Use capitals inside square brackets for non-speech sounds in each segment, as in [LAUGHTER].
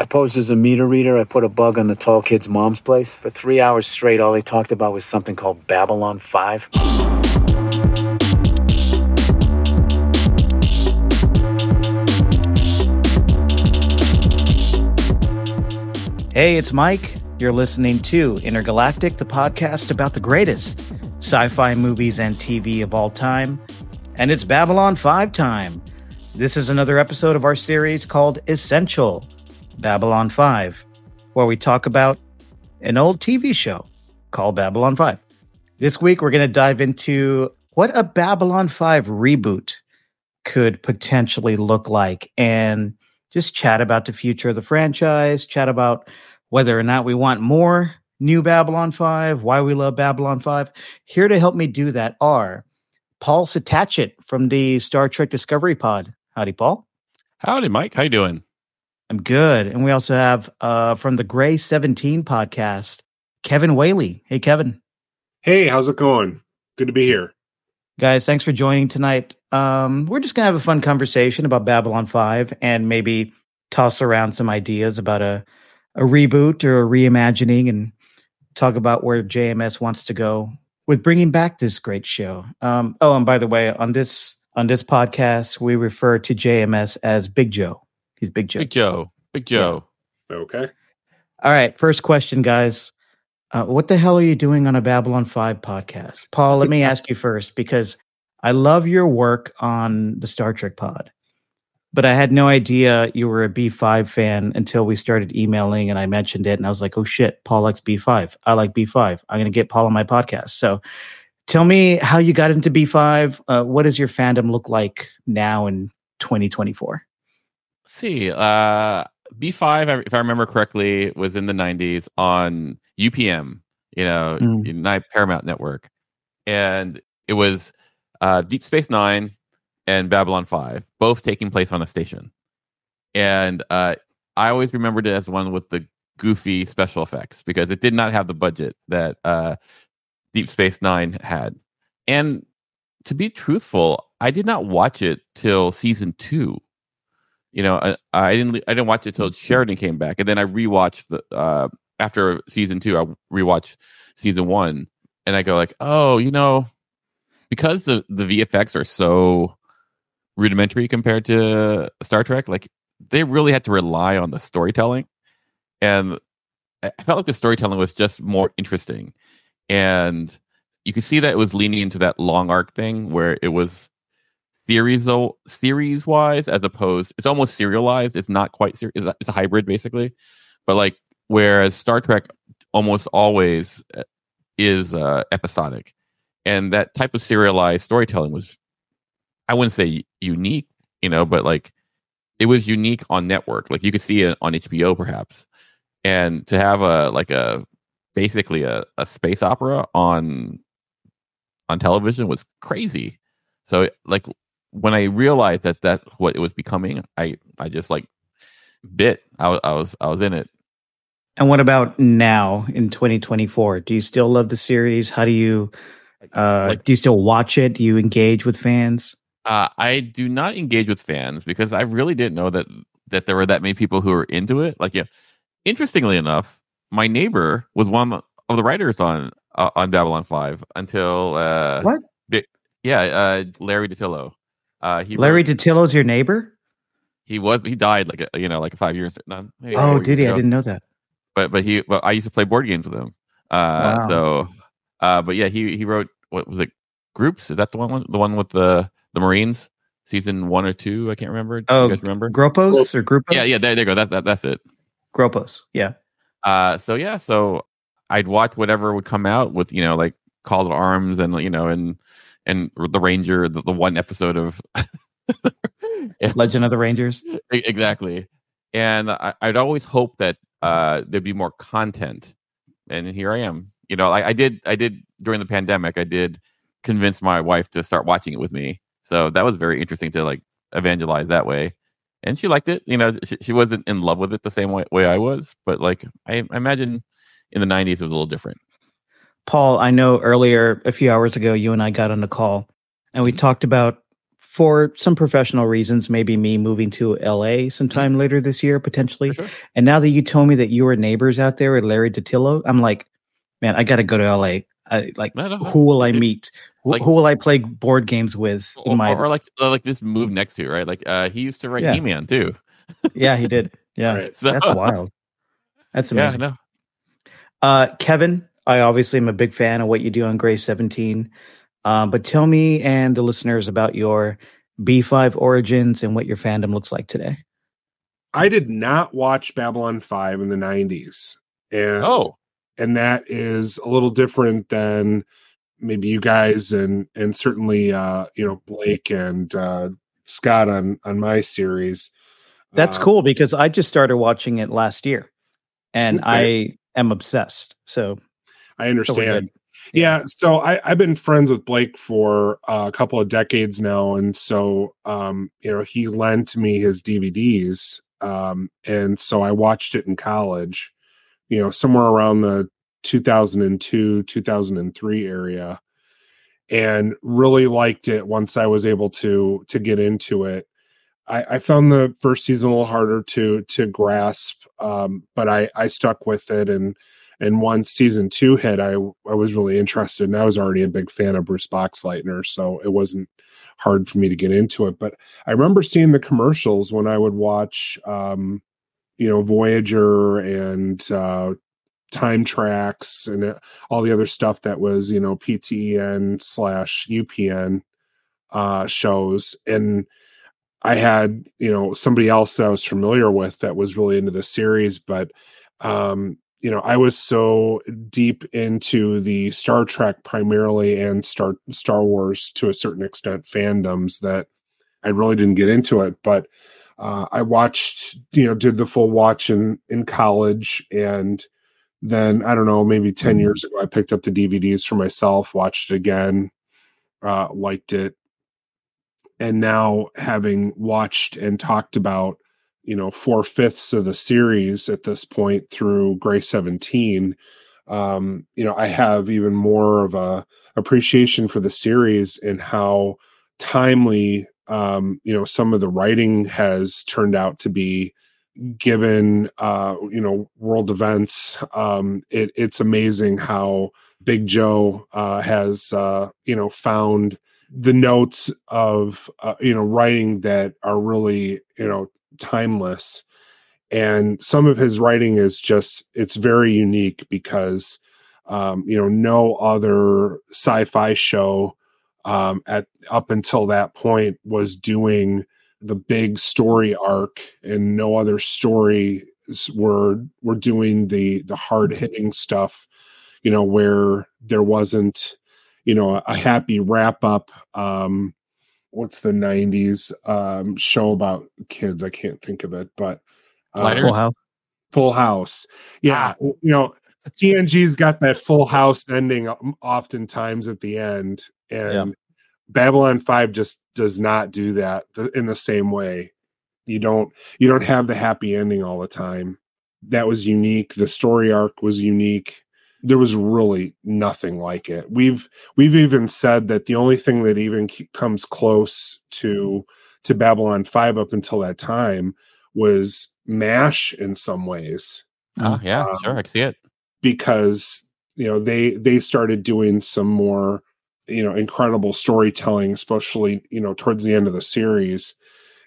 I posed as a meter reader. I put a bug on the tall kid's mom's place. For three hours straight, all they talked about was something called Babylon 5. Hey, it's Mike. You're listening to Intergalactic, the podcast about the greatest sci fi movies and TV of all time. And it's Babylon 5 time. This is another episode of our series called Essential Babylon 5, where we talk about an old TV show called Babylon 5. This week, we're going to dive into what a Babylon 5 reboot could potentially look like and just chat about the future of the franchise, chat about whether or not we want more new Babylon 5, why we love Babylon 5. Here to help me do that are Paul Seetachitt from the Star Trek Discovery Pod. Howdy, Paul. Howdy, Mike. How you doing? I'm good. And we also have uh, from the Grey 17 podcast, Kevin Whaley. Hey, Kevin. Hey, how's it going? Good to be here. Guys, thanks for joining tonight. Um, we're just going to have a fun conversation about Babylon 5 and maybe toss around some ideas about a, a reboot or a reimagining and talk about where JMS wants to go with bringing back this great show. Um, oh, and by the way, on this on this podcast, we refer to JMS as Big Joe. He's Big Joe. Big Joe. Big Joe. Okay. All right. First question, guys. Uh, what the hell are you doing on a Babylon 5 podcast? Paul, let me [LAUGHS] ask you first because I love your work on the Star Trek pod, but I had no idea you were a B5 fan until we started emailing and I mentioned it. And I was like, oh shit, Paul likes B5. I like B5. I'm going to get Paul on my podcast. So tell me how you got into B5. Uh, what does your fandom look like now in 2024? See, uh, B5, if I remember correctly, was in the 90s on UPN, you know, Mm. United Paramount Network. And it was uh, Deep Space Nine and Babylon 5, both taking place on a station. And uh, I always remembered it as the one with the goofy special effects because it did not have the budget that uh, Deep Space Nine had. And to be truthful, I did not watch it till season two you know, I, I didn't I didn't watch it till Sheridan came back, and then I rewatched the uh, after season two. I rewatched season one, and I go like, oh, you know, because the the VFX are so rudimentary compared to Star Trek, like they really had to rely on the storytelling, and I felt like the storytelling was just more interesting, and you could see that it was leaning into that long arc thing where it was series series wise as opposed it's almost serialized it's not quite ser- it's, a, it's a hybrid basically. But like whereas star trek almost always uh, is uh, episodic. And that type of serialized storytelling was i wouldn't say unique you know but like it was unique on network. Like you could see it on hbo perhaps. And to have a like a basically a, a space opera on on television was crazy. So like when I realized that that what it was becoming, I I just like bit. I was I was I was in it. And what about now in 2024? Do you still love the series? How do you uh Like- do you still watch it? Do you engage with fans? Uh, I do not engage with fans because I really didn't know that that there were that many people who were into it. Like, yeah, interestingly enough, my neighbor was one of the writers on uh, on Babylon Five until uh, What? bi- yeah, uh, Larry DiTillio. Uh, he Larry wrote- DiTillio's your neighbor? he was he died like a, you know like five years. No, maybe Oh, four did years he? I didn't know that. but but he well, I used to play board games with him. Uh Wow. so uh but yeah, he he wrote what was it groups? Is that the one the one with the the Marines? Season one or two, I can't remember. Do Oh, you guys remember? Gropos or Grupos? Yeah, yeah, there, there you go. That, that that's it. Gropos. Yeah. Uh so yeah, so I'd watch whatever would come out with, you know, like Call to Arms and you know, and and the Ranger, the, the one episode of Legend of the Rangers. Exactly. And I, i'd always hope that uh there'd be more content. And here i am. You know I, I did i did during the pandemic i did convince my wife to start watching it with me. So that was very interesting to like evangelize that way. And she liked it. You know she, she wasn't in love with it the same way, way i was. But like I, I imagine in the 90s it was a little different Paul, I know earlier, a few hours ago, you and I got on a call and we Mhm. talked about for some professional reasons, maybe me moving to LA sometime later this year, potentially. Sure. And now that you told me that you were neighbors out there with Larry DiTillio, I'm like, man, I got to go to LA. I, like, No, no, no. who will I meet? Who, like- who will I play board games with? Or, In my, or like like this move next to you, right? Like uh he used to write Yeah. He-Man too. yeah, he did. Yeah, [LAUGHS] Right. So that's wild. That's [LAUGHS] yeah, amazing. no. Uh, Kevin, I obviously am a big fan of what you do on Grey 17. Uh, but tell me and the listeners about your B5 origins and what your fandom looks like today. I did not watch Babylon 5 in the 90s. And Oh, and that is a little different than maybe you guys and and certainly uh you know Blake and uh Scott on on my series. That's Uh, cool because I just started watching it last year and Okay. I am obsessed. So, I so understand. good. Yeah, so I, I've been friends with Blake for uh, a couple of decades now, and so um, you know he lent me his DVDs, um, and so I watched it in college, you know, somewhere around the 2002 2003 area, and really liked it once I was able to to get into it. I, I found the first season a little harder to to grasp, um, but I I stuck with it and and once season two hit, I I was really interested, and I was already a big fan of Bruce Boxleitner, so it wasn't hard for me to get into it. But I remember seeing the commercials when I would watch, um, you know, Voyager and uh, Time Trax and uh, all the other stuff that was, you know, PTEN slash UPN uh, shows, and I had, you know, somebody else that I was familiar with that was really into the series, but um you know, I was so deep into the Star Trek primarily and Star Star Wars to a certain extent fandoms that I really didn't get into it. But uh, I watched, you know, did the full watch in in college, and then I don't know, maybe 10 years ago, I picked up the DVDs for myself, watched it again, uh, liked it, and now having watched and talked about you know four fifths of the series at this point through Grey Seventeen. Um, you know, I have even more of a appreciation for the series and how timely um, you know some of the writing has turned out to be given uh you know world events um it, it's amazing how big joe uh has uh you know found the notes of uh, you know writing that are really you know timeless. And some of his writing is just it's very unique because um you know no other sci-fi show um at up until that point was doing the big story arc and no other story were were doing the the hard hitting stuff you know where there wasn't you know a, a happy wrap up um what's the 90s um show about kids? I can't think of it but uh, Full House. full house. Yeah you know tng's got that full house ending um, oftentimes at the end and babylon 5 just does not do that in the same way. You don't you don't have the happy ending all the time. That was unique. The story arc was unique there was really nothing like it. We've we've even said that the only thing that even comes close to to babylon 5 up until that time was mash in some ways. Oh, yeah, Um, sure, I can see it. because you know they they started doing some more you know incredible storytelling especially you know towards the end of the series.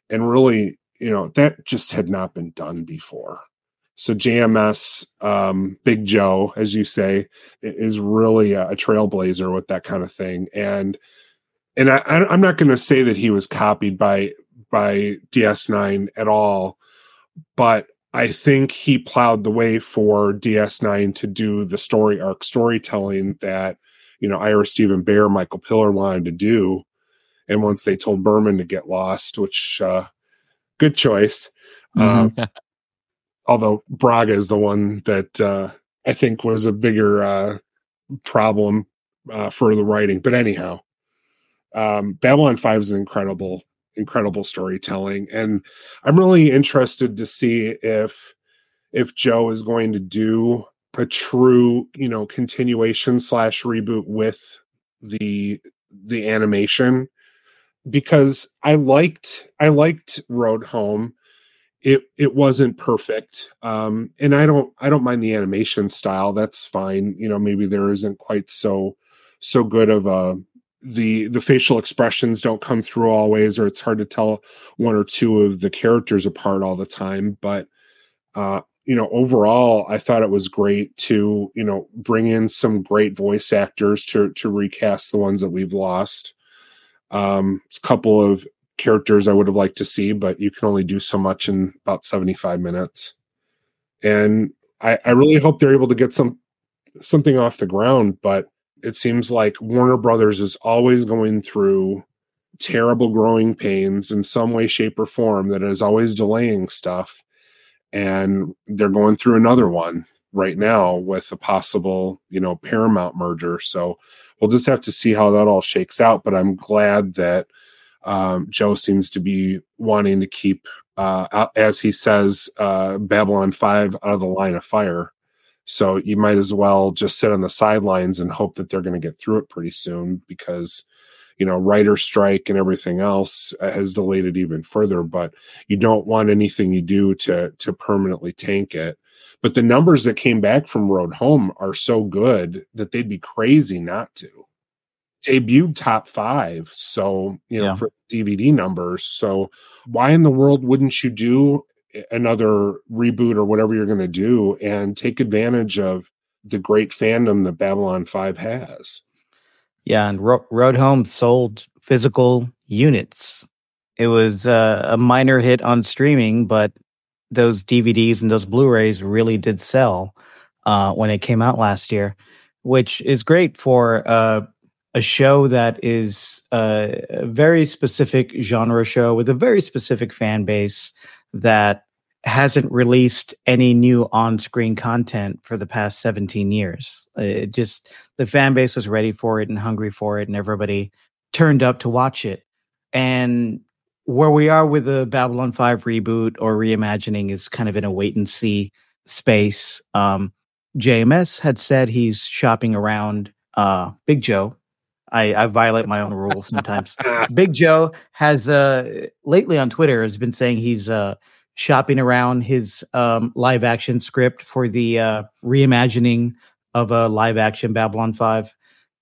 And really you know that just had not been done before so jms um big joe as you say is really a, a trailblazer with that kind of thing and and I, i'm not going to say that he was copied by by ds9 at all but I think he plowed the way for DS9 to do the story arc storytelling that, you know, Ira Steven Behr, Michael Piller wanted to do. And once they told Berman to get lost, which, uh, good choice. Mhm. Um, [LAUGHS] although Braga is the one that, uh, I think was a bigger, uh, problem, uh, for the writing. But anyhow, um, Babylon 5 is an incredible, incredible storytelling. And I'm really interested to see if if Joe is going to do a true, you know, continuation slash reboot with the the animation. because I liked I liked Road Home. It it wasn't perfect, um, and I don't I don't mind the animation style. That's fine. You know, maybe there isn't quite so so good of a the the facial expressions don't come through always, or it's hard to tell one or two of the characters apart all the time. But uh, you know, overall, I thought it was great to you know bring in some great voice actors to to recast the ones that we've lost. Um, a couple of characters I would have liked to see, but you can only do so much in about 75 minutes. And I, I really hope they're able to get some something off the ground, but it seems like Warner Brothers is always going through terrible growing pains in some way, shape, or form that is always delaying stuff. And they're going through another one right now with a possible, you know, Paramount merger. So we'll just have to see how that all shakes out. But I'm glad that um, Joe seems to be wanting to keep, uh, as he says, uh, Babylon 5 out of the line of fire. So you might as well just sit on the sidelines and hope that they're going to get through it pretty soon because, you know, writer strike and everything else uh, has delayed it even further. But you don't want anything you do to to permanently tank it. But the numbers that came back from Road Home are so good that they'd be crazy not to. Debuted top five, so you know, yeah. for DVD numbers. So why in the world wouldn't you do another reboot or whatever you're going to do and take advantage of the great fandom that Babylon 5 has? Yeah, and Ro- Road Home sold physical units. It was uh, a minor hit on streaming, but those DVDs and those Blu-rays really did sell uh, when it came out last year, which is great for uh, a show that is uh, a very specific genre show with a very specific fan base that hasn't released any new on-screen content for the past 17 years. It just the fan base was ready for it and hungry for it, and everybody turned up to watch it. And where we are with the Babylon 5 reboot or reimagining is kind of in a wait and see space. Um, JMS had said he's shopping around uh, Big Joe. I, I violate my own rules sometimes. [LAUGHS] Big Joe has uh, lately on Twitter has been saying he's uh, shopping around his um, live action script for the uh, reimagining of a live action Babylon 5.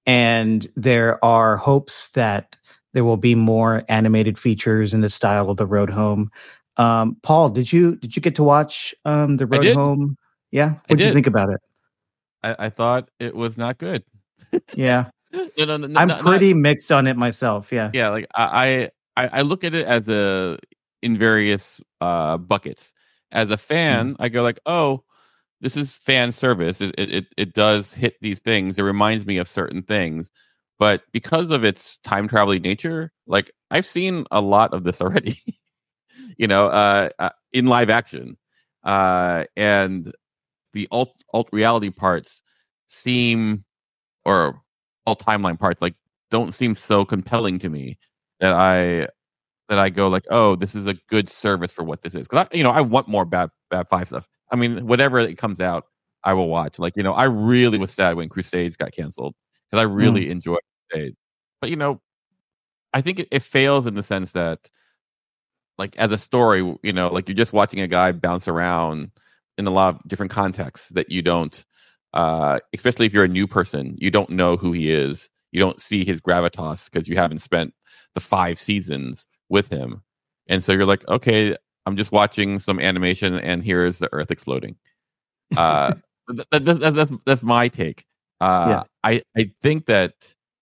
And there are hopes that there will be more animated features in the style of the Road Home. Um, Paul, did you did you get to watch um, the Road Home? Yeah, what did you think about it? I, I, thought it was not good. yeah, no, no, no, I'm pretty not, mixed on it myself. Yeah, yeah. Like I, I, I look at it as a in various uh, buckets. As a fan, mm-hmm. I go like, oh, this is fan service. It, it it does hit these things. It reminds me of certain things but because of its time traveling nature, like I've seen a lot of this [LAUGHS] already, you know, uh, uh, in live action, uh, and the alt alt reality parts seem, or alt timeline parts, like don't seem so compelling to me that I that I go like, oh, this is a good service for what this is. Because I, you know, I want more bad bad five stuff. I mean, whatever it comes out, I will watch. Like, you know, I really was sad when Crusades got canceled because I really mm. enjoyed but you know, I think it, it fails in the sense that, like, as a story, you know, like you're just watching a guy bounce around in a lot of different contexts that you don't, uh, especially if you're a new person, you don't know who he is. You don't see his gravitas because you haven't spent the five seasons with him. And so you're like, okay, I'm just watching some animation and here's the earth exploding. Uh, [LAUGHS] that, that, that's, that's my take. Uh, yeah. I, I think that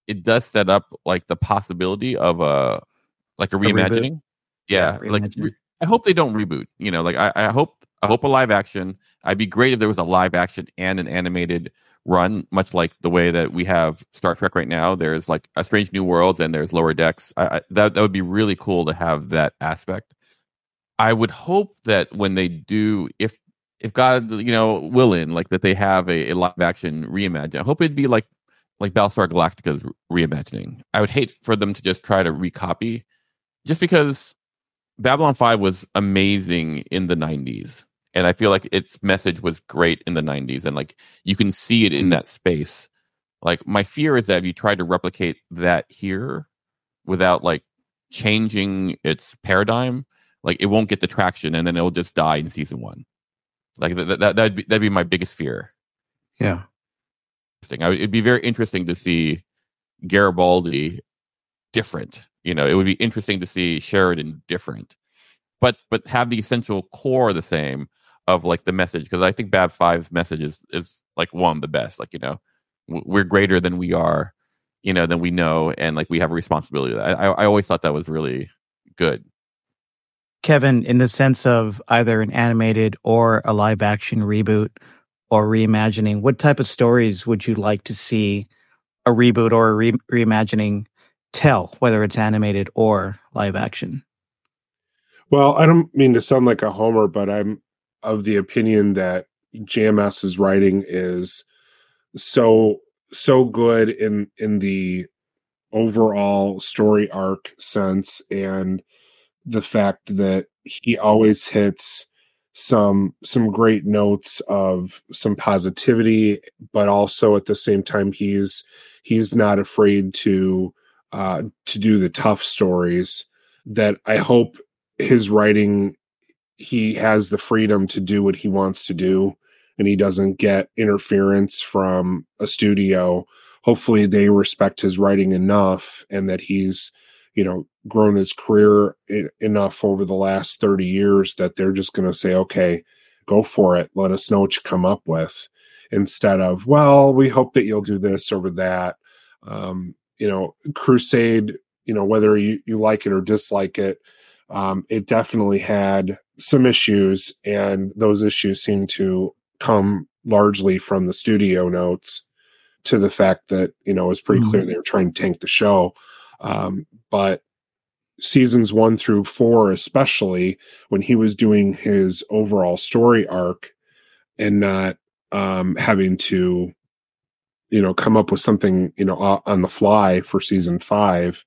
it does set up like the possibility of a like a reimagining. A yeah, yeah like re- I hope they don't reboot. You know, like I, I hope I hope a live action. I'd be great if there was a live action and an animated run, much like the way that we have Star Trek right now. There's like a Strange New Worlds and there's Lower Decks. I, I, that that would be really cool to have that aspect. I would hope that when they do, if if God, you know, willing, like that they have a, a live action reimagine. I hope it'd be like like Battlestar Galactica's reimagining. I would hate for them to just try to recopy, just because Babylon 5 was amazing in the 90s. And I feel like its message was great in the 90s. And like you can see it in mm-hmm. that space. Like my fear is that if you try to replicate that here without like changing its paradigm, like it won't get the traction, and then it'll just die in season one. Like that, that that'd be, that'd be my biggest fear. Yeah, I, it'd be very interesting to see Garibaldi different. You know, it would be interesting to see Sheridan different, but but have the essential core the same of like the message because I think Bab 5's message is is like one the best. Like you know, we're greater than we are, you know, than we know, and like we have a responsibility. I I, I always thought that was really good. Kevin, in the sense of either an animated or a live action reboot or reimagining, what type of stories would you like to see a reboot or a re- reimagining tell, whether it's animated or live action? Well, I don't mean to sound like a homer, but I'm of the opinion that JMS's writing is so so good in in the overall story arc sense and the fact that he always hits some some great notes of some positivity but also at the same time he's he's not afraid to uh to do the tough stories that i hope his writing he has the freedom to do what he wants to do and he doesn't get interference from a studio. Hopefully they respect his writing enough and that he's you know grown his career I- enough over the last 30 years that they're just going to say okay go for it. Let us know what you come up with. Instead of well we hope that you'll do this or that. Um, you know crusade you know whether you, you like it or dislike it um, it definitely had some issues and those issues seem to come largely from the studio notes to the fact that you know it was pretty mm-hmm. clear they were trying to tank the show um, but seasons one through four especially when he was doing his overall story arc and not um, having to you know come up with something you know on the fly for season five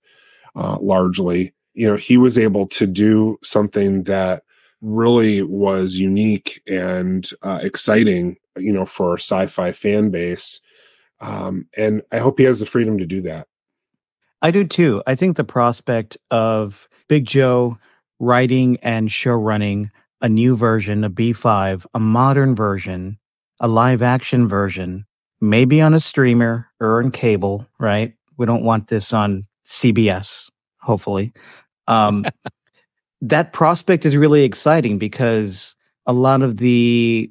uh, largely you know he was able to do something that really was unique and uh, exciting you know for a sci-fi fan base. Um, and i hope he has the freedom to do that. I do too. I think the prospect of big joe writing and show running a new version a b5 a modern version a live action version maybe on a streamer or on cable right? We don't want this on cbs hopefully. Um, [LAUGHS] that prospect is really exciting because a lot of the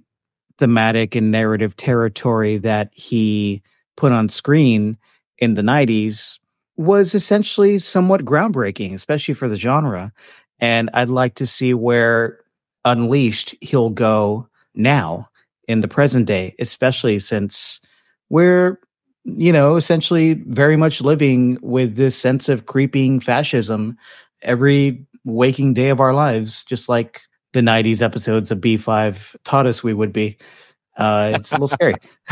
thematic and narrative territory that he put on screen in the 90s was essentially somewhat groundbreaking, especially for the genre. And I'd like to see where Unleashed he'll go now in the present day, especially since we're, you know, essentially very much living with this sense of creeping fascism every waking day of our lives, just like the 90s episodes of B5 taught us we would be. Uh, it's a little scary. [LAUGHS] [LAUGHS]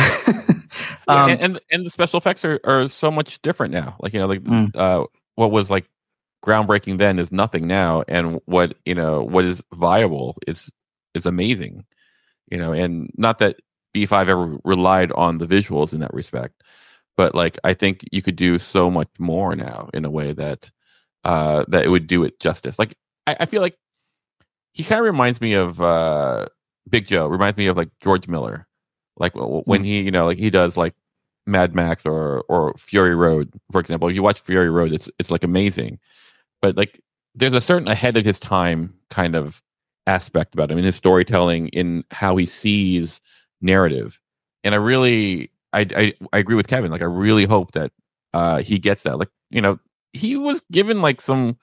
um, and, and, and the special effects are, are so much different now. Like you know, like mm. uh, what was like groundbreaking then is nothing now, and what you know what is viable is is amazing. You know, and not that B5 ever relied on the visuals in that respect, but like I think you could do so much more now in a way that uh, that it would do it justice. Like I, I feel like he kind of reminds me of uh, Big Joe. Reminds me of like George Miller, like when mm. he you know like he does like Mad Max or or Fury Road, for example. If you watch Fury Road, it's it's like amazing, but like there's a certain ahead of his time kind of aspect about him in his storytelling, in how he sees narrative, and I really I I, I agree with Kevin. Like I really hope that uh, he gets that. Like you know he was given like some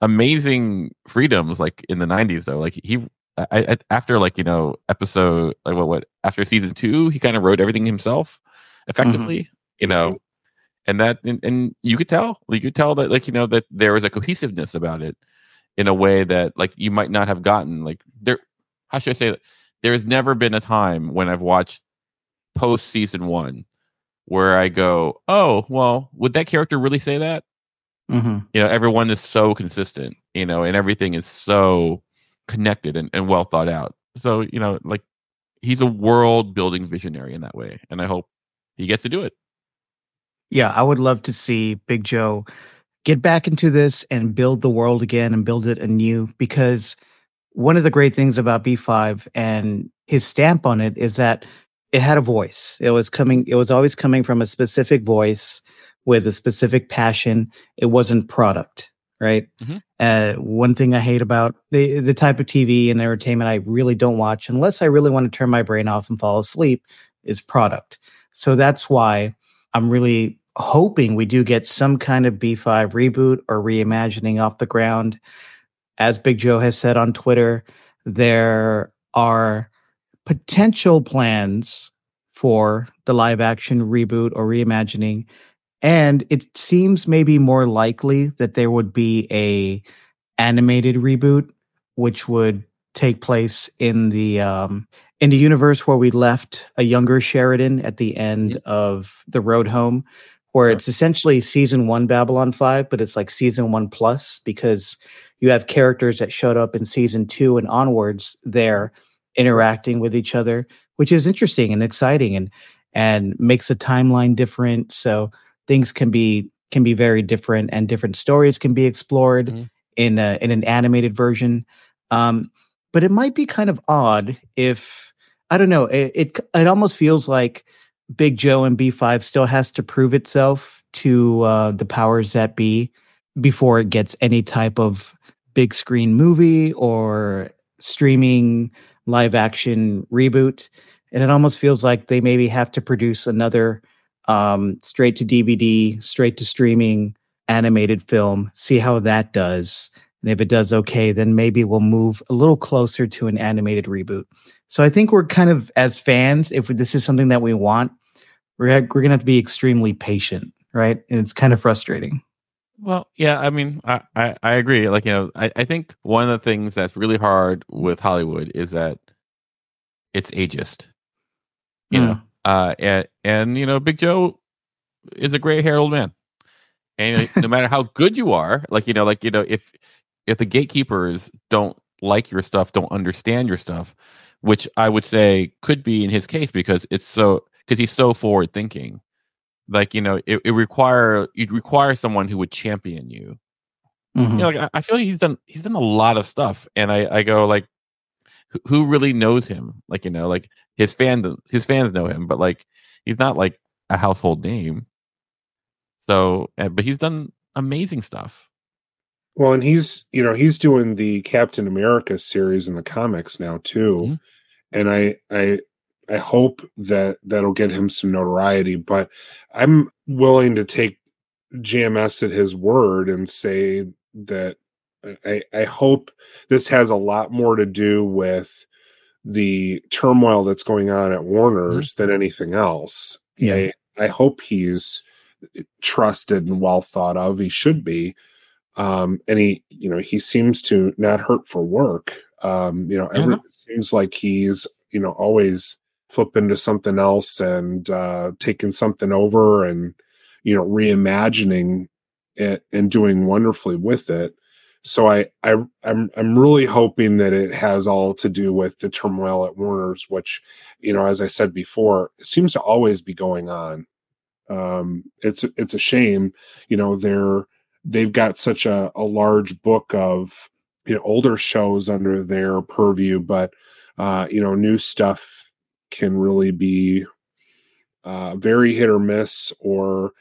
amazing freedoms like in the 90s though. Like he I, I, after like you know episode like what what after season two he kind of wrote everything himself effectively mm-hmm. you know? And that and, and, you could tell you could tell that like you know that there was a cohesiveness about it in a way that like you might not have gotten. Like there how should i say that there has never been a time when i've watched post season one where i go oh well would that character really say that Mm-hmm. You know, everyone is so consistent, you know, and everything is so connected and, and well thought out. So, you know, like he's a world building visionary in that way. And I hope he gets to do it. Yeah, I would love to see Big Joe get back into this and build the world again and build it anew because one of the great things about B5 and his stamp on it is that it had a voice. It was coming, it was always coming from a specific voice with a specific passion. It wasn't product, right? Mhm. Uh, one thing I hate about the, the type of TV and entertainment I really don't watch unless I really want to turn my brain off and fall asleep is product. So that's why I'm really hoping we do get some kind of B5 reboot or reimagining off the ground. As Big Joe has said on Twitter, there are potential plans for the live action reboot or reimagining. And it seems maybe more likely that there would be a animated reboot, which would take place in the um, in the universe where we left a younger Sheridan at the end of the Road Home, where it's essentially season one Babylon Five, but it's like season one plus because you have characters that showed up in season two and onwards there interacting with each other, which is interesting and exciting and and makes the timeline different. So things can be can be very different and different stories can be explored Mhm. in a, in an animated version. Um, but it might be kind of odd if I don't know. It, it it almost feels like Big Joe and B5 still has to prove itself to uh, the powers that be before it gets any type of big screen movie or streaming live action reboot. And it almost feels like they maybe have to produce another um, straight to DVD, straight to streaming animated film, see how that does. And if it does okay, then maybe we'll move a little closer to an animated reboot. So I think we're kind of, as fans, if this is something that we want, we're, we're going to have to be extremely patient, right? And it's kind of frustrating. Well, yeah, I mean, I, I, I agree. Like, you know, I, I think one of the things that's really hard with Hollywood is that it's ageist. You Mm. know, uh, and, and you know, Big Joe is a gray haired old man, and no matter how good you are, like you know, like you know, if if the gatekeepers don't like your stuff, don't understand your stuff, which I would say could be in his case because it's so because he's so forward thinking like you know it, it require you'd require someone who would champion you Mhm. you know like I, I feel like he's done he's done a lot of stuff and i i go like who, really knows him like you know like his fan his fans know him but like he's not like a household name so uh, but he's done amazing stuff Well, and he's you know he's doing the Captain America series in the comics now too, Mhm. and I I I hope that that'll get him some notoriety. But I'm willing to take JMS at his word and say that I I hope this has a lot more to do with the turmoil that's going on at Warner's than anything else. Yeah. I, I hope he's trusted and well thought of. He should be um and he you know he seems to not hurt for work um you know Yeah, every, it seems like he's you know always flipping to something else and uh taking something over and you know reimagining it and doing wonderfully with it so I, I i'm i'm really hoping that it has all to do with the turmoil at warner's which you know as i said before seems to always be going on. Um it's it's a shame you know they're they've got such a, a large book of you know older shows under their purview but uh you know new stuff can really be uh very hit or miss or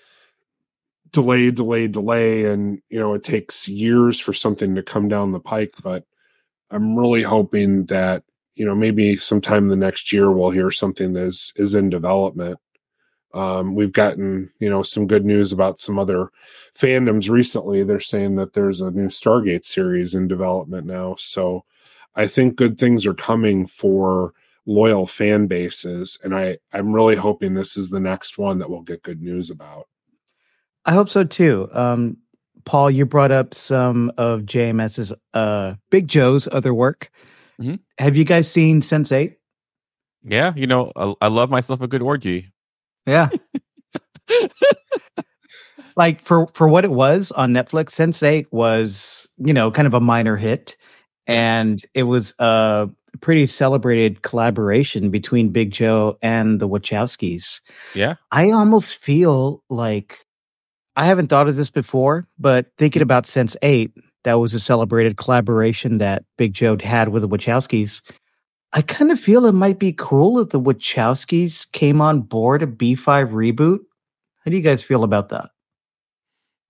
delay delay delay and you know it takes years for something to come down the pike but i'm really hoping that you know maybe sometime the next year we'll hear something that is is in development. Um, we've gotten you know some good news about some other fandoms recently. They're saying that there's a new stargate series in development now so i think good things are coming for loyal fan bases and i i'm really hoping this is the next one that we'll get good news about I hope so too. Um, Paul, you brought up some of JMS's uh, Big Joe's other work. Mhm. Have you guys seen Sense8? yeah you know I, I love myself a good orgy Yeah. [LAUGHS] like for for what it was on Netflix, Sense8 was you know kind of a minor hit, and it was a pretty celebrated collaboration between Big Joe and the Wachowskis. yeah I almost feel like I haven't thought of this before, but thinking about Sense8, that was a celebrated collaboration that Big Joe had with the Wachowskis. I kind of feel it might be cool if the Wachowskis came on board a B5 reboot. How do you guys feel about that?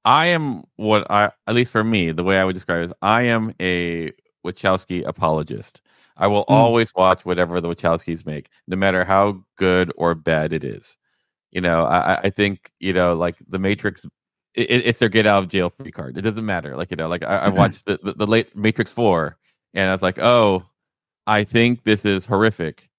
I am what I, at least for me, the way I would describe it is I am a Wachowski apologist. I will mm. always watch whatever the Wachowskis make, no matter how good or bad it is. You know, I, I think, you know, like the Matrix, it, it's their get out of jail free card. It doesn't matter. Like, you know, like I, I watched the, the, the late Matrix 4 and I was like, oh, I think this is horrific.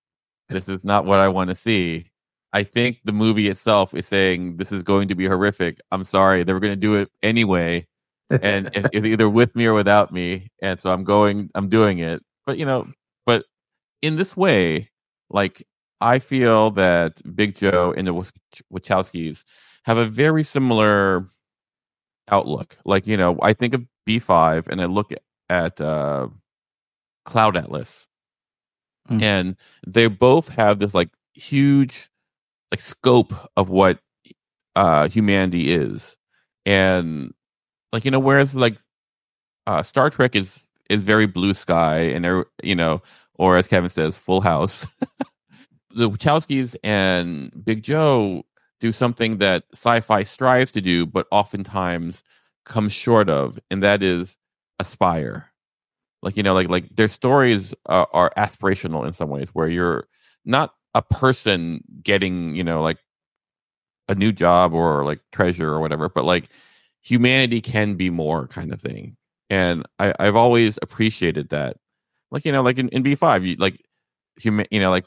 This is not what I want to see. I think the movie itself is saying this is going to be horrific. I'm sorry, they were going to do it anyway, and it's either with me or without me. And so I'm going, I'm doing it. But you know, but in this way, like I feel that Big Joe and the Wachowskis have a very similar outlook. Like you know, I think of B5 and I look at uh, Cloud Atlas, mm. and they both have this like huge like scope of what uh humanity is and like you know whereas like uh star trek is is very blue sky and there you know or as kevin says full house [LAUGHS] the wachowskis and big joe do something that sci-fi strives to do but oftentimes comes short of and that is aspire. Like you know like like their stories are, are aspirational in some ways where you're not a person getting you know like a new job or like treasure or whatever but like humanity can be more kind of thing. And I, i've always appreciated that. Like you know like in, in b5 you like human you know like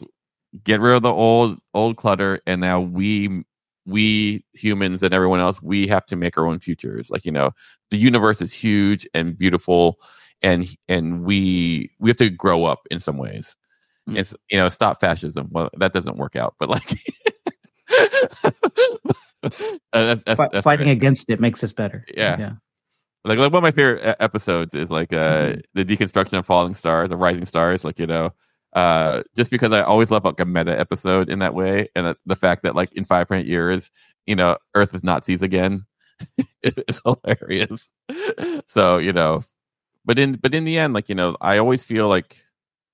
get rid of the old old clutter and now we we humans and everyone else we have to make our own futures. Like you know the universe is huge and beautiful and and we we have to grow up in some ways. Mm. it's you know stop fascism. Well that doesn't work out but like [LAUGHS] uh, that, fighting against it makes us better. Yeah. Yeah. Like, like one of my favorite episodes is like uh mm-hmm. the deconstruction of falling stars the rising stars like you know uh just because i always love like a meta episode in that way and the, the fact that like in 500 years you know earth is nazis again [LAUGHS] it's hilarious so you know but in but in the end like you know i always feel like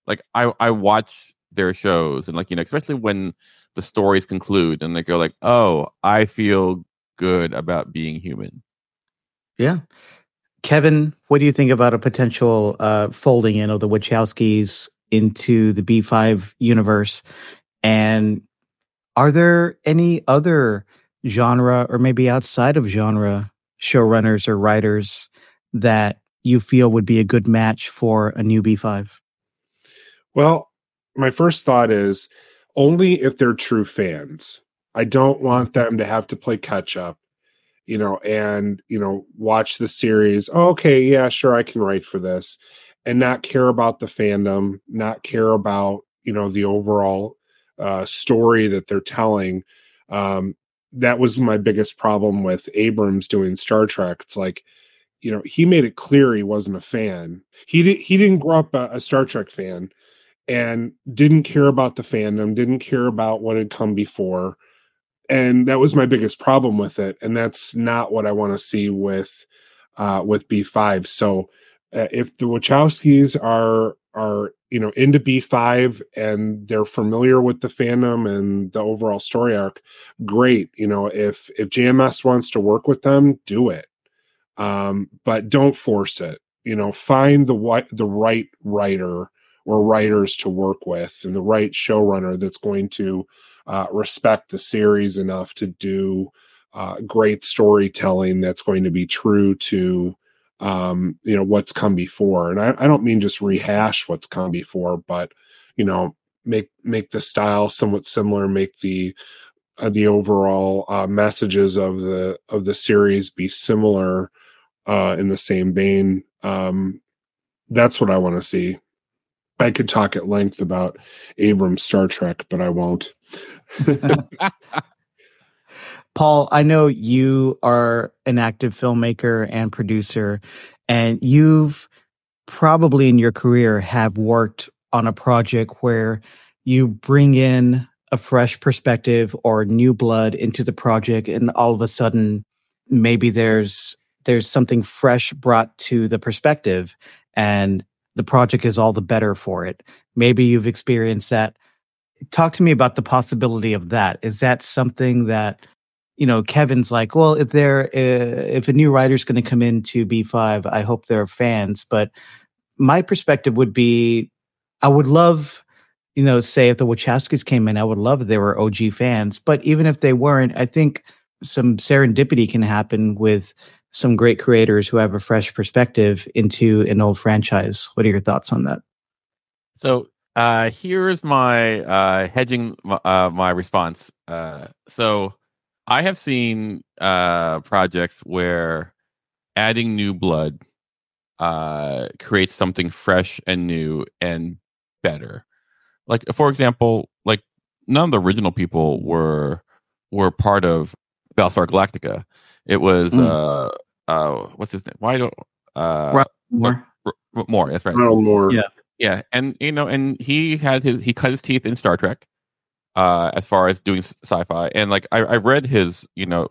like I I watch their shows and like you know especially when the stories conclude and they go like oh I feel good about being human. Yeah. Kevin, what do you think about a potential uh, folding in of the Wachowskis into the B5 universe? And are there any other genre or maybe outside of genre showrunners or writers that you feel would be a good match for a new B5? Well, my first thought is only if they're true fans. I don't want mm-hmm. them to have to play catch up, you know, and, you know, watch the series. Oh, okay, yeah, sure, I can write for this and not care about the fandom, not care about, you know, the overall uh, story that they're telling. Um, that was my biggest problem with Abrams doing Star Trek. It's like, you know, he made it clear he wasn't a fan. He did, he didn't grow up a, a Star Trek fan and didn't care about the fandom, didn't care about what had come before. And that was my biggest problem with it. And that's not what I want to see with uh, with B5. So uh, if the Wachowskis are are you know into B5 and they're familiar with the fandom and the overall story arc, great. You know, if if JMS wants to work with them, do it. Um, but don't force it. You know, find the what the right writer or writers to work with and the right showrunner that's going to uh, respect the series enough to do uh, great storytelling that's going to be true to um, you know what's come before. And I, I don't mean just rehash what's come before but you know make make the style somewhat similar make the uh, the overall uh, messages of the of the series be similar uh, in the same vein. Um, that's what i want to see. I could talk at length about Abrams Star Trek, but I won't. [LAUGHS] [LAUGHS] Paul, I know you are an active filmmaker and producer, and you've probably in your career have worked on a project where you bring in a fresh perspective or new blood into the project, and all of a sudden maybe there's there's something fresh brought to the perspective and the project is all the better for it. Maybe you've experienced that. Talk to me about the possibility of that. Is that something that you know Kevin's like, well, if they're uh, if a new writer's going to come into B5, I hope they're fans, but my perspective would be I would love you know, say if the Wachowskis came in, I would love if they were OG fans. But even if they weren't, I think some serendipity can happen with some great creators who have a fresh perspective into an old franchise. What are your thoughts on that? So uh, here's my uh, hedging uh, my response. Uh, so I have seen uh, projects where adding new blood uh, creates something fresh and new and better. Like for example, like none of the original people were were part of Battlestar Galactica. It was mm. uh uh what's his name? Why don't uh Moore? Moore, that's right. Ronald Moore. Yeah. Yeah, and you know, and he had his he cut his teeth in Star Trek, uh, as far as doing sci-fi, and like I, I read his, you know,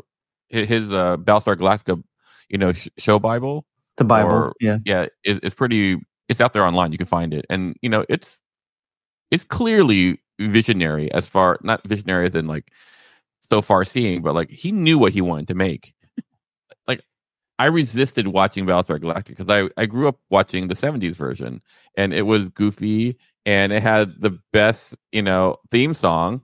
his, his uh Battlestar Galactica, you know, sh- show Bible. The Bible, or, yeah, yeah, it, it's pretty. It's out there online. You can find it, and you know, it's it's clearly visionary as far not visionary as in like so far seeing, but like he knew what he wanted to make. I resisted watching Battlestar Galactica because I, I grew up watching the 70s version and it was goofy and it had the best, you know, theme song.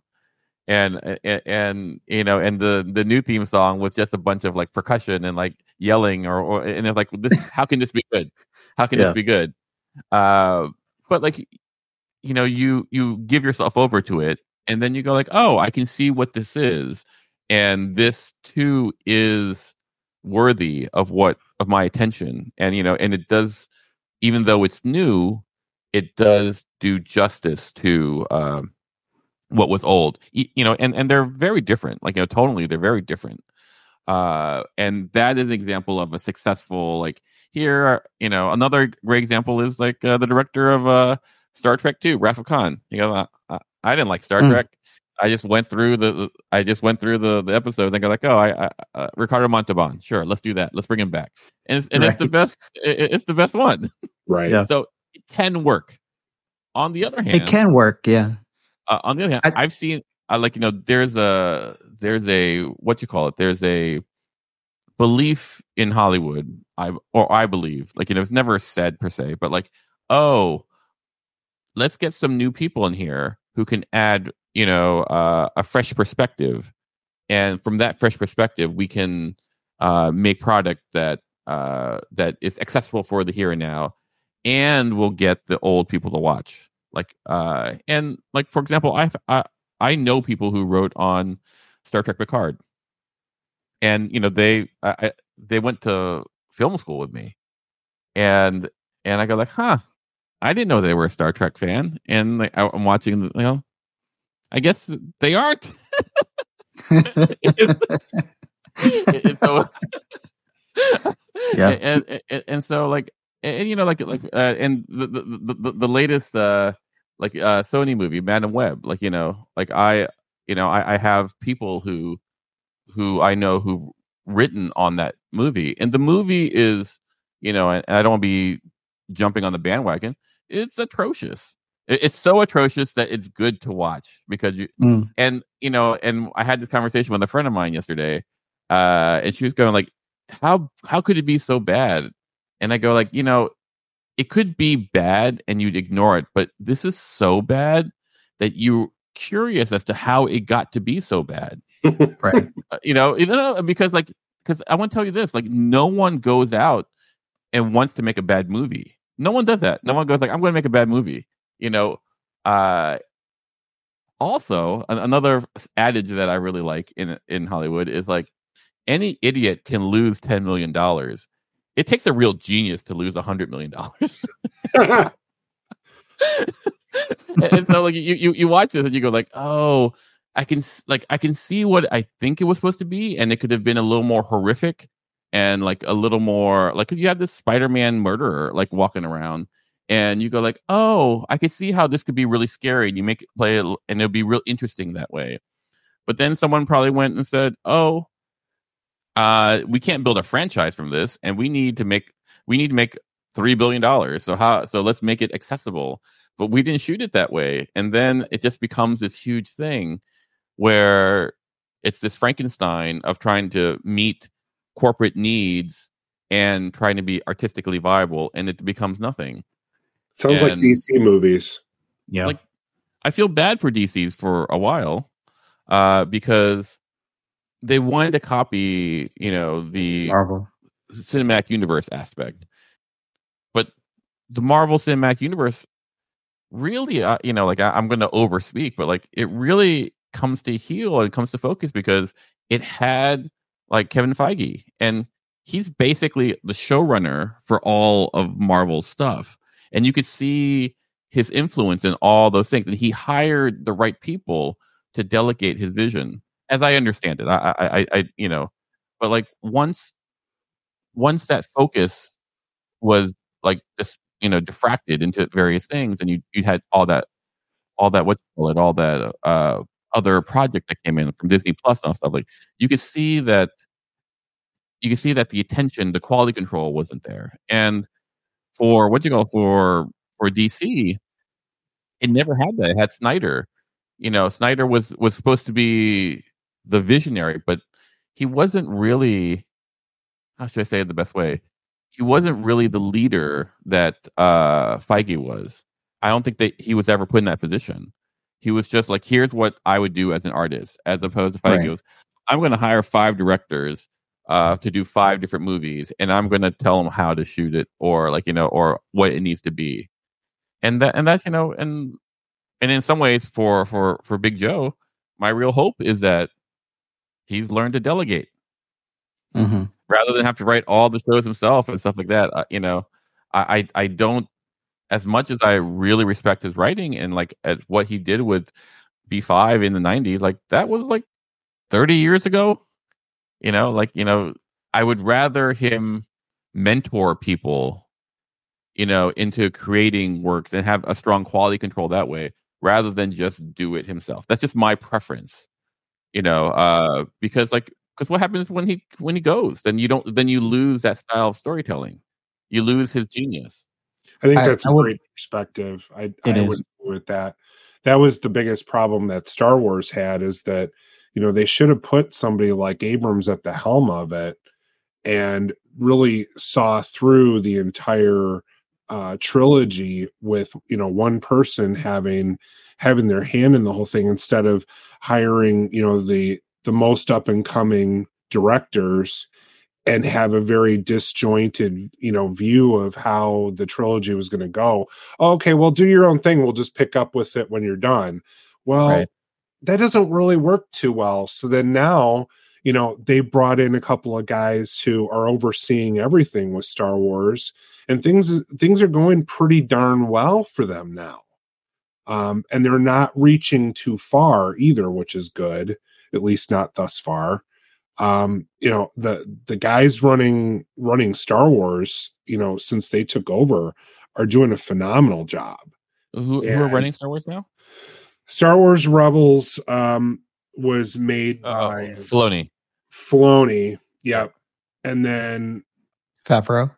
And, and and you know and the the new theme song was just a bunch of like percussion and like yelling or, or and it's like this how can this be good how can yeah. this be good uh but like you know you you give yourself over to it and then you go like oh i can see what this is and this too is worthy of what of my attention and you know and it does even though it's new it does do justice to um, what was old you know and and they're very different like you know totally they're very different uh and that is an example of a successful like here you know another great example is like uh, the director of uh Star Trek 2, Wrath of Khan. You know, I, I didn't like Star mm. Trek. I just went through the, the, I just went through the the episode and I go like, oh, I, I uh, Ricardo Montalban, sure, let's do that. Let's bring him back, and it's, and right. it's the best. It, it's the best one, right? Yeah. So it can work. On the other hand, it can work. Yeah. Uh, on the other hand, I, have seen, I like you know, there's a there's a what you call it. There's a belief in Hollywood. I or I believe, like you know, it's never said per se, but like, oh, let's get some new people in here who can add, you know, uh, a fresh perspective. And from that fresh perspective, we can uh, make product that uh, that is accessible for the here and now, and we'll get the old people to watch. Like, uh, and like for example, I I I know people who wrote on Star Trek Picard, and you know they I, they went to film school with me, and and I go like, huh, I didn't know they were a Star Trek fan, and like, I, am watching. You know, I guess they aren't. so, [LAUGHS] [LAUGHS] yeah, and, and, and, so like, and, you know, like like, uh, and the, the the, the latest uh like uh Sony movie, Madame Web, like you know, like I, you know, I, I have people who who I know who've written on that movie, and the movie is, you know, and I don't want to be jumping on the bandwagon. It's atrocious. It's so atrocious that it's good to watch because you mm. and you know, and I had this conversation with a friend of mine yesterday, uh, and she was going like, "How how could it be so bad?" And I go like, you know, it could be bad and you'd ignore it, but this is so bad that you're curious as to how it got to be so bad, right? [LAUGHS] Uh, you know, you know, because like, because I want to tell you this, like, no one goes out and wants to make a bad movie. No one does that. No one goes like, I'm going to make a bad movie. You know, uh, also another adage that I really like in in Hollywood is like any idiot can lose ten million dollars. It takes a real genius to lose a hundred million dollars. [LAUGHS] and, so like you, you you watch this and you go like, oh, I can like I can see what I think it was supposed to be, and it could have been a little more horrific and like a little more like you have this Spider-Man murderer like walking around and you go like, "Oh, I can see how this could be really scary." And you make it play it and it'll be real interesting that way. But then someone probably went and said, "Oh, uh, we can't build a franchise from this, and we need to make we need to make three billion dollars. So how so let's make it accessible. But we didn't shoot it that way, and then it just becomes this huge thing where it's this Frankenstein of trying to meet corporate needs and trying to be artistically viable, and it becomes nothing. Sounds like DC movies. Yeah. Like, I feel bad for DC's for a while uh, because they wanted to copy, you know, the Marvel. cinematic universe aspect, but the Marvel cinematic universe really, uh, you know, like I, I'm going to overspeak, but like it really comes to heel and comes to focus because it had like Kevin Feige and he's basically the showrunner for all of Marvel's stuff. And you could see his influence in all those things. And he hired the right people to delegate his vision, as I understand it. I, I, I, you know, but like once, once that focus was like just you know diffracted into various things, and you you had all that, all that what call it, all that uh other project that came in from Disney Plus and stuff like you could see that you could see that the attention, the quality control wasn't there. And for what you call for for DC, it never had that. It had Snyder. You know, Snyder was was supposed to be the visionary, but he wasn't really how should I say it the best way? He wasn't really the leader that uh Feige was. I don't think that he was ever put in that position. He was just like, here's what I would do as an artist, as opposed to Feige Right. was, I'm going to hire five directors uh, to do five different movies, and I'm going to tell them how to shoot it, or like you know, or what it needs to be, and that and that's you know, and and in some ways, for for for Big Joe, my real hope is that he's learned to delegate hmm rather than have to write all the shows himself and stuff like that. Uh, you know, I, I I don't as much as I really respect his writing and like at what he did with B five in the nineties, like that was like thirty years ago. You know, like you know, I would rather him mentor people, you know, into creating works and have a strong quality control that way, rather than just do it himself. That's just my preference. You know, uh, because like because what happens when he when he goes then you don't then you lose that style of storytelling you lose his genius I think I- that's a I would- great perspective. I, It I is. would agree with that. That was the biggest problem that Star Wars had is that, you know, they should have put somebody like Abrams at the helm of it and really saw through the entire uh, trilogy with, you know, one person having having their hand in the whole thing instead of hiring, you know, the the most up and coming directors and have a very disjointed you know view of how the trilogy was going to go okay well do your own thing. We'll just pick up with it when you're done. Well Right. That doesn't really work too well. So then now you know they brought in a couple of guys who are overseeing everything with star wars and things things are going pretty darn well for them now. Um, and they're not reaching too far either which is good at least not thus far. Um you know the the guys running running star wars you know since they took over are doing a phenomenal job. Who, who are running star wars now star wars rebels um was made oh by Filoni. Filoni, yep and then Favreau.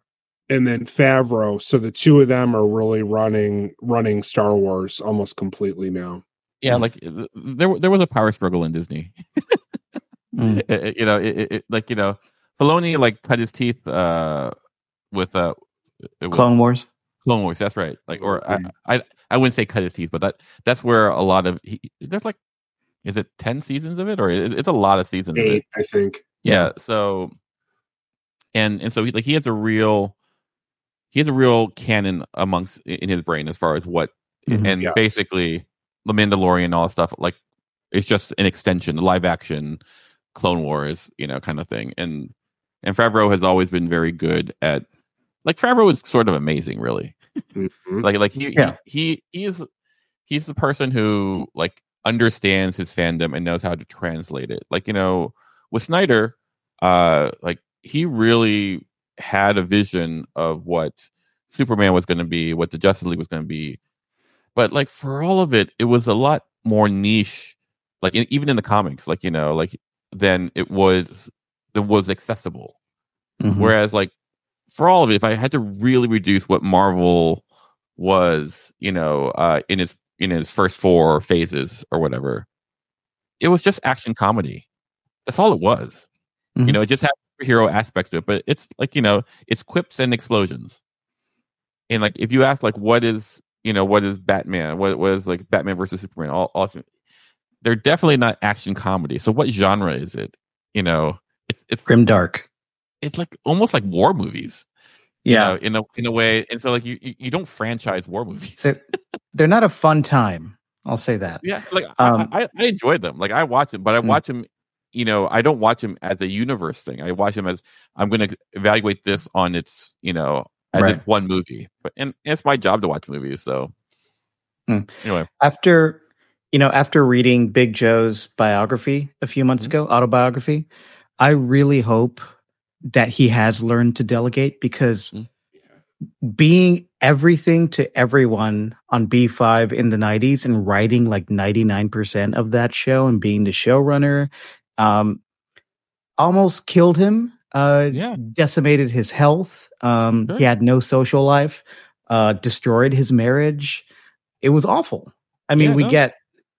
and then favreau so the two of them are really running running star wars almost completely now yeah like there there was a power struggle in disney Mm. It- it- you know it, it- it- like you know Filoni like cut his teeth uh with uh with Clone Wars. Clone Wars. That's right. Like, or I, Mhm. I, I wouldn't say cut his teeth, but that that's where a lot of he, there's like, is it ten seasons of it, or it, it's a lot of seasons? Of it. eight i think Yeah. So, and and so he like he has a real, he has a real canon amongst in his brain as far as what, Mhm. and Yes. basically the Mandalorian and all that stuff. Like, it's just an extension, the live action Clone Wars, you know, kind of thing. And and Favreau has always been very good at, like Favreau is sort of amazing, really Mhm. like like he, Yeah. he he is he's the person who like understands his fandom and knows how to translate it like you know with snyder uh like he really had a vision of what superman was going to be what the justice league was going to be but like for all of it it was a lot more niche like in, even in the comics like you know like than it was that was accessible. Mhm. Whereas, like, for all of it, if I had to really reduce what Marvel was, you know, uh, in its in its first four phases or whatever, it was just action comedy. That's all it was. You Mhm. know, it just had hero aspects to it, but it's like you know, it's quips and explosions. And like, if you ask, like, what is you know, what is Batman? What was like Batman versus Superman? All, all they're definitely not action comedy. So, what genre is it? You know, it, it's Grim Dark. It's like almost like war movies. you Yeah. know, in a in a way, and so like you you, you don't franchise war movies. They're, [LAUGHS] they're not a fun time. I'll say that. yeah, like Um, I, I I enjoyed them. Like I watch them, but I Mm. watch them. You know, I don't watch them as a universe thing. I watch them as I'm going to evaluate this on its you know as Right. one movie. But and it's my job to watch movies. So Mm. anyway, After you know, after reading Big Joe's biography a few months Mhm. ago, autobiography, I really hope that he has learned to delegate because Mm. being everything to everyone on B5 in the 90s and writing like 99% of that show and being the showrunner um, almost killed him, uh, Yeah. decimated his health. Um, Sure. He had no social life, uh, destroyed his marriage. It was awful. I mean, Yeah, we no. get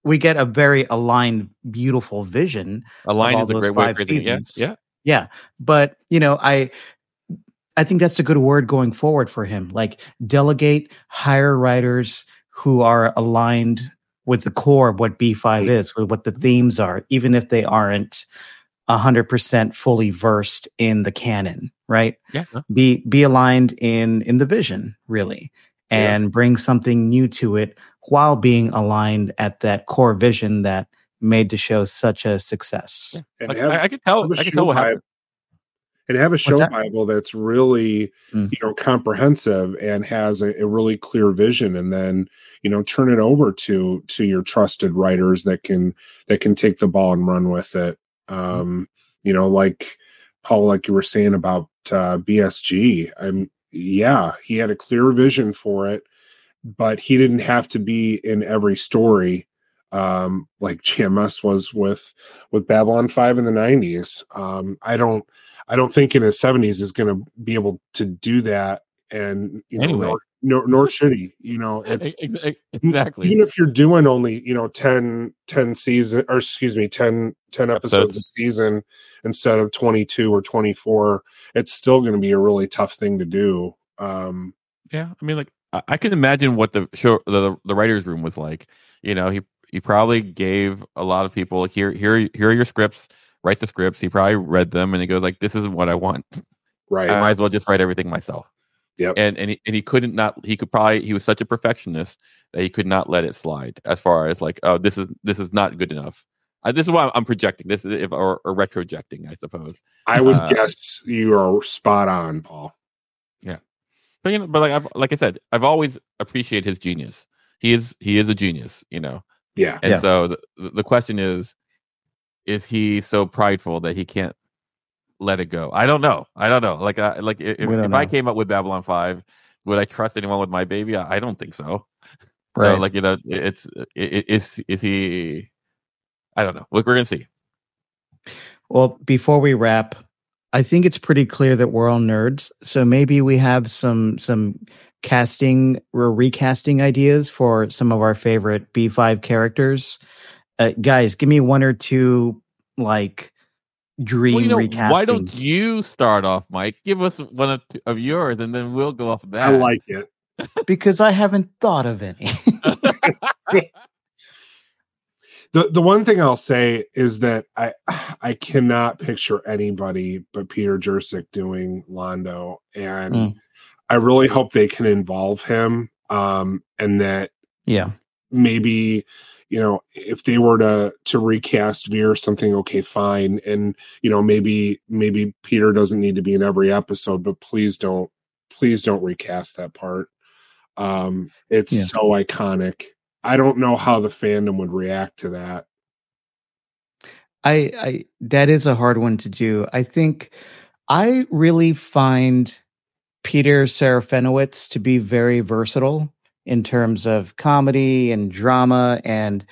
we get a very aligned, beautiful vision Aligned is a great way of it. Yeah, yeah. Yeah, but you know, I I think that's a good word going forward for him. Like delegate, hire writers who are aligned with the core of what B5 is, with what the mm-hmm. themes are, even if they aren't hundred percent fully versed in the canon, right? Yeah. Be be aligned in in the vision, really, Yeah. and bring something new to it while being aligned at that core vision that made the show such a success. Yeah. And Like, have- I, I could tell. have a I could tell what Bible- happened. and have a show that? bible that's really Mm. you know comprehensive and has a, a really clear vision and then you know turn it over to to your trusted writers that can that can take the ball and run with it um you know like paul like you were saying about uh bsg i'm yeah he had a clear vision for it but he didn't have to be in every story um like gms was with with babylon 5 in the 90s um i don't i don't think in his 70s is going to be able to do that and you know Anyway. nor, nor, nor should he you know it's exactly. even if you're doing only you know 10 10 season or excuse me 10 10 episodes Episodes. a season instead of 22 or 24 it's still going to be a really tough thing to do um Yeah, I mean, like I, I can imagine what the show, the the writers' room was like. You know, he he probably gave a lot of people here here here are your scripts. Write the scripts. He probably read them and he goes like, "This isn't what I want. right I might as well just write everything myself." Yep. And and he, and he couldn't not. He could probably he was such a perfectionist that he could not let it slide. As far as like, oh, this is this is not good enough. Uh, this is why I'm projecting. This is if or, or retrojecting, I suppose. i would uh, guess you are spot on paul Yeah, But you know, but like I've, like I said, I've always appreciated his genius. He is he is a genius, you know. Yeah And Yeah. so the the question is, is he so prideful that he can't let it go? I don't know. I don't know. Like I like if, We don't if I came up with Babylon Five, would I trust anyone with my baby? I, I don't think so. [LAUGHS] Right. So like you know, it's it, is is he? I don't know. Look, we're gonna see. Well, before we wrap, I think it's pretty clear that we're all nerds. So maybe we have some some casting or recasting ideas for some of our favorite B5 characters. Uh, guys, give me one or two like dream Well, you know, recasting. why don't you start off, Mike? Give us one of, of yours, and then we'll go off of that. i like it because I haven't thought of any. [LAUGHS] the the one thing I'll say is that I I cannot picture anybody but Peter Jurasik doing Londo, and Mm. I really hope they can involve him, um, and that yeah. maybe you know if they were to to recast Vir or something, okay, fine, and you know maybe maybe Peter doesn't need to be in every episode, but please don't please don't recast that part. Um, it's Yeah. so iconic. I don't know how the fandom would react to that. I, I that is a hard one to do. I think I really find Peter Serafinowicz to be very versatile in terms of comedy and drama, and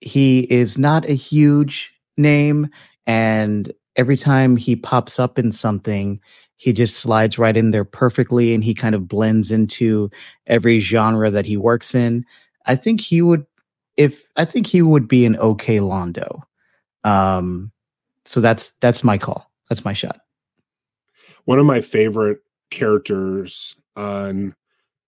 he is not a huge name and every time he pops up in something, he just slides right in there perfectly and he kind of blends into every genre that he works in. I think he would if I think he would be an okay Londo. Um so that's that's my call. That's my shot. One of my favorite characters on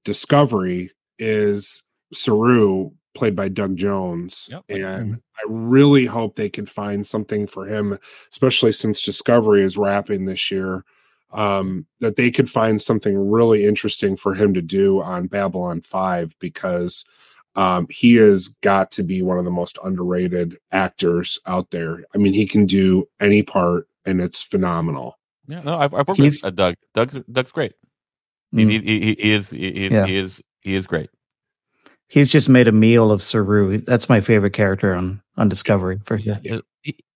Discovery is Saru, played by Doug Jones. Yep. And. I really hope they can find something for him, especially since Discovery is wrapping this year. Um, that they could find something really interesting for him to do on Babylon 5 because um, he has got to be one of the most underrated actors out there. I mean, he can do any part and it's phenomenal. Yeah, no, I've, I've worked He's- with uh, Doug. Doug's Doug's great. Mm. He, he, he, he is he, he, Yeah. he is he is great. He's just made a meal of Saru. That's my favorite character on on Discovery for sure. He-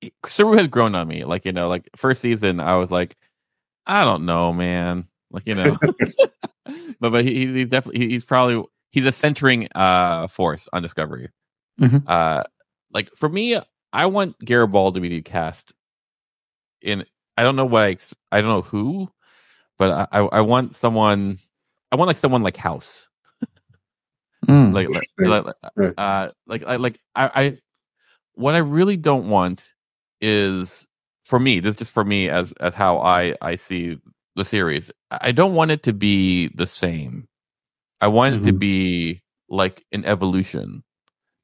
he- Saru has grown on me. Like you know, like first season, I was like, I don't know, man. Like you know, [LAUGHS] [LAUGHS] but but he, he's definitely he's probably he's a centering uh force on Discovery. Mhm. Uh, like for me, I want Garibaldi to be cast in. I don't know what I I don't know who, but I I, I want someone. I want like someone like House. Mm. like like Interesting. like, Right. uh like I like I, I what I really don't want is for me this is just for me as as how I I see the series I don't want it to be the same I want it to Mhm. be like an evolution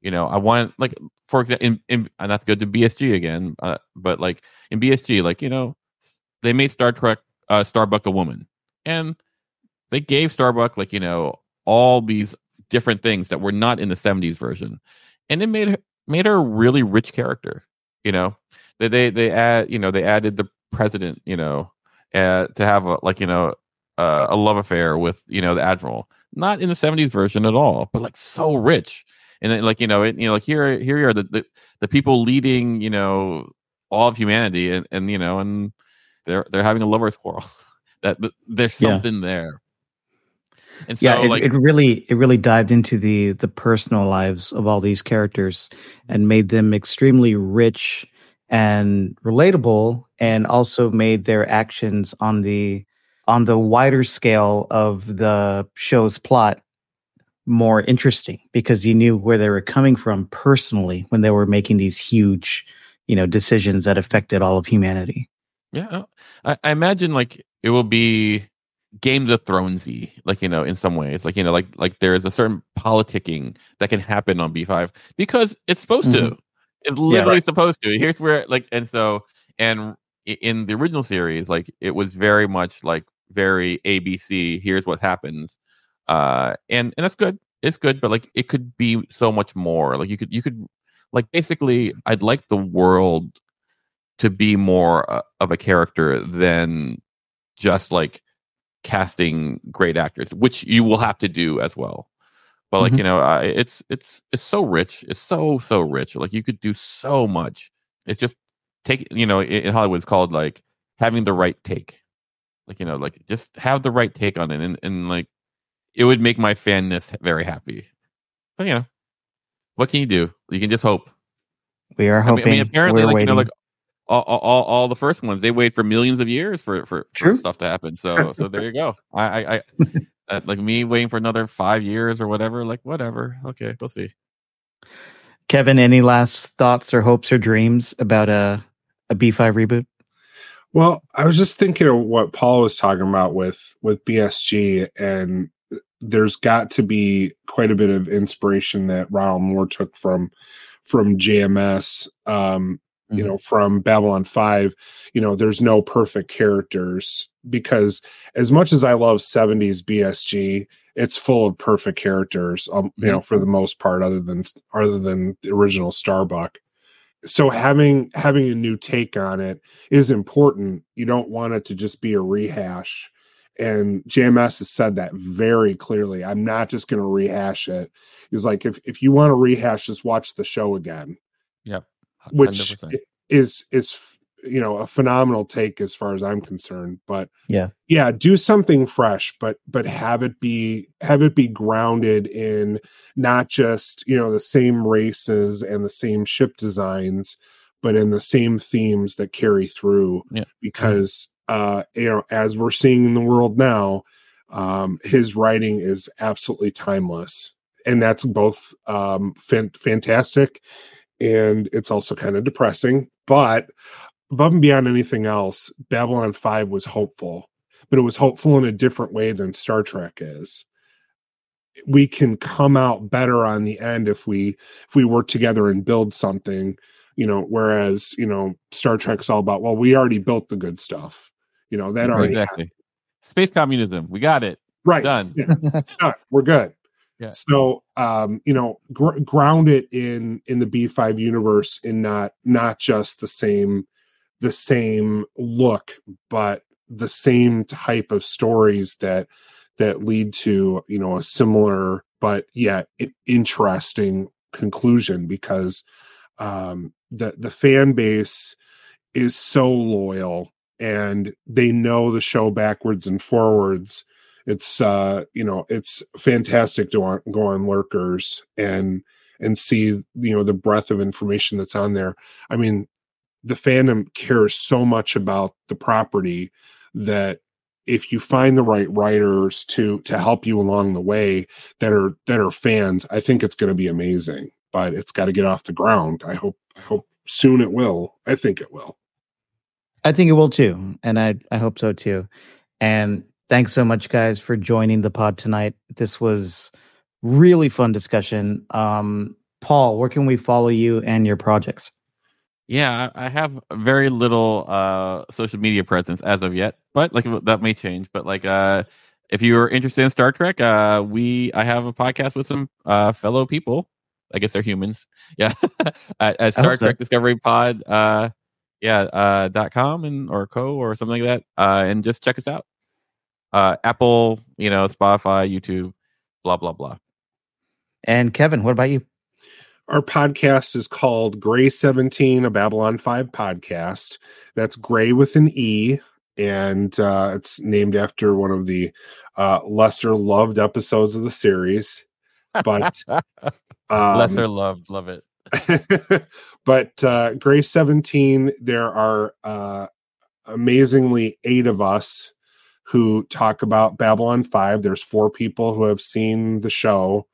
you know I want like for example in, in I'm not to go to BSG again uh, but like in BSG like you know they made Star Trek uh Starbuck a woman. And they gave Starbuck like you know all these different things that were not in the 70s version. And it made her made her a really rich character you know? They they they add you know they added the president you know uh, to have a like you know uh, a love affair with you know the admiral. Not in the 70s version at all but like so rich. And then like you know it, you know like here here are the, the the people leading you know all of humanity and and you know and they're they're having a lovers quarrel. [LAUGHS] That there's Yeah. something there. And so yeah, it, like it really it really dived into the the personal lives of all these characters and made them extremely rich and relatable and also made their actions on the on the wider scale of the show's plot more interesting because you knew where they were coming from personally when they were making these huge you know decisions that affected all of humanity Yeah, uh, I, I imagine like it will be Games of Thronesy, like you know, in some ways, like you know, like like there is a certain politicking that can happen on B five because it's supposed to. It's literally supposed to. Here's where like, and so and in the original series, like it was very much like very ABC. Here's what happens, uh, and and that's good. It's good, but like it could be so much more. Like you could you could like basically, I'd like the world to be more uh, of a character than just like casting great actors, which you will have to do as well. But like Mhm. you know, uh, it's it's it's so rich. It's so so rich. Like you could do so much. It's just take you know in, Hollywood it's called like having the right take. Like you know, like just have the right take on it, and and like it would make my fanness very happy. But you know, what can you do? You can just hope. we are I mean, hoping I mean, apparently, we're like waiting. you know, like all, all, all, all the first ones, they wait for millions of years for for, for stuff to happen. So, [LAUGHS] so there you go. I, I, I [LAUGHS] uh, like me waiting for another five years or whatever. Like whatever. Okay, we'll see. Kevin, any last thoughts or hopes or dreams about a a B5 reboot? Well, I was just thinking of what Paul was talking about with with BSG, and there's got to be quite a bit of inspiration that Ronald Moore took from from JMS. Um, you Mhm. know, from Babylon Five. You know, there's no perfect characters because as much as I love '70s BSG, it's full of perfect characters. Um, you know, for the most part, other than other than the original Starbuck so having having a new take on it is important you don't want it to just be a rehash and jms has said that very clearly i'm not just going to rehash it he's like if, if you want to rehash just watch the show again Yep. Which 100%. is is you know a phenomenal take as far as i'm concerned but Yeah. yeah do something fresh but but have it be have it be grounded in not just you know the same races and the same ship designs but in the same themes that carry through. Yeah. Because uh, you know, as we're seeing in the world now, um, his writing is absolutely timeless, and that's both um, fan- fantastic and it's also kind of depressing. But above and beyond anything else, Babylon 5 was hopeful, but it was hopeful in a different way than Star Trek is. We can come out better on the end if we if we work together and build something, you know, whereas, you know, Star Trek's all about, well, we already built the good stuff. You know, that already exactly. Space communism. We got it. Right. Done. Yeah. Done. We're good. Yeah. So, um, you know, gr- ground it in in the B5 universe in not not just the same the same look, but the same type of stories that that lead to you know a similar but yet interesting conclusion because um, the the fan base is so loyal and they know the show backwards and forwards it's uh you know it's fantastic to go on lurkers and and see you know the breadth of information that's on there. I mean the fandom cares so much about the property that if you find the right writers to to help you along the way that are that are fans i think it's going to be amazing but it's got to get off the ground. I hope i hope soon it will. I think it will. I think it will too, and I I hope so too. And thanks so much, guys, for joining the pod tonight. This was really fun discussion. Um, Paul, where can we follow you and your projects? Yeah, I have very little uh social media presence as of yet, but like that may change. But like uh if you're interested in Star Trek, uh we I have a podcast with some uh fellow people. I guess they're humans. [LAUGHS] Yeah. at, at Star so. Trek Discovery Pod uh yeah, uh dot com and or co or something like that. Uh and just check us out. Uh Apple, you know, Spotify, YouTube, blah blah blah. And Kevin, what about you? our podcast is called Grey 17, a Babylon 5 podcast. That's Grey with an E, and uh, it's named after one of the uh, lesser loved episodes of the series. But [LAUGHS] um, lesser loved, love it. [LAUGHS] but uh, Grey 17, there are uh, amazingly eight of us who talk about Babylon 5. There's four people who have seen the show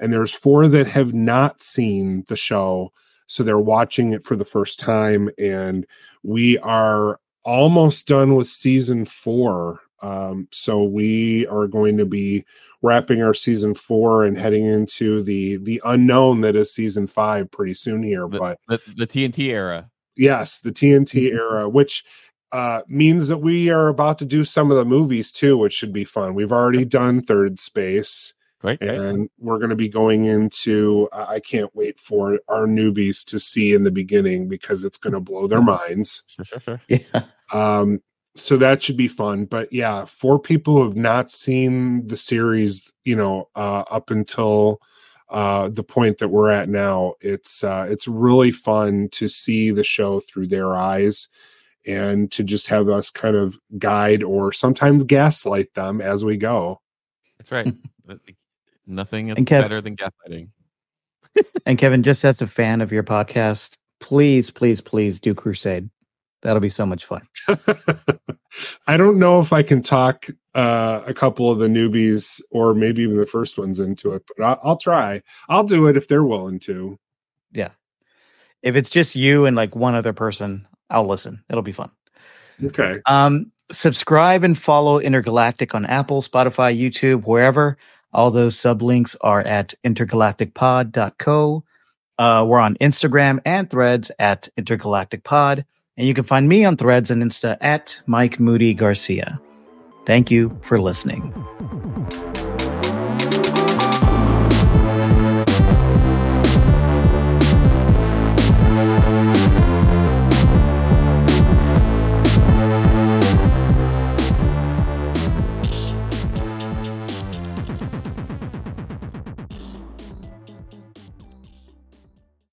and there's four that have not seen the show so they're watching it for the first time and we are almost done with season four um, so we are going to be wrapping our season four and heading into the the unknown that is season five pretty soon here The, but the, the TNT era. yes the tnt [LAUGHS] era which uh, means that we are about to do some of the movies too which should be fun we've already done Thirdspace Right? right. and we're going to be going into uh, i can't wait for our newbies to see in the beginning because it's going to blow their minds Sure, sure, sure. Yeah. um so that should be fun but yeah for people who have not seen the series you know uh up until uh the point that we're at now it's uh it's really fun to see the show through their eyes and to just have us kind of guide or sometimes gaslight them as we go That's right. [LAUGHS] Nothing is Kev- better than gaslighting. And Kevin, just as a fan of your podcast, please, please, please do Crusade. That'll be so much fun. [LAUGHS] I don't know if I can talk uh, a couple of the newbies or maybe even the first ones into it, but I'll, I'll try. I'll do it if they're willing to. Yeah. If it's just you and like one other person, I'll listen. It'll be fun. Okay. Um, subscribe and follow Intergalactic on Apple, Spotify, YouTube, wherever. All those sublinks are at intergalacticpod.co. Uh, we're on Instagram and threads at intergalacticpod. And you can find me on threads and Insta at Mike Moody Garcia. Thank you for listening.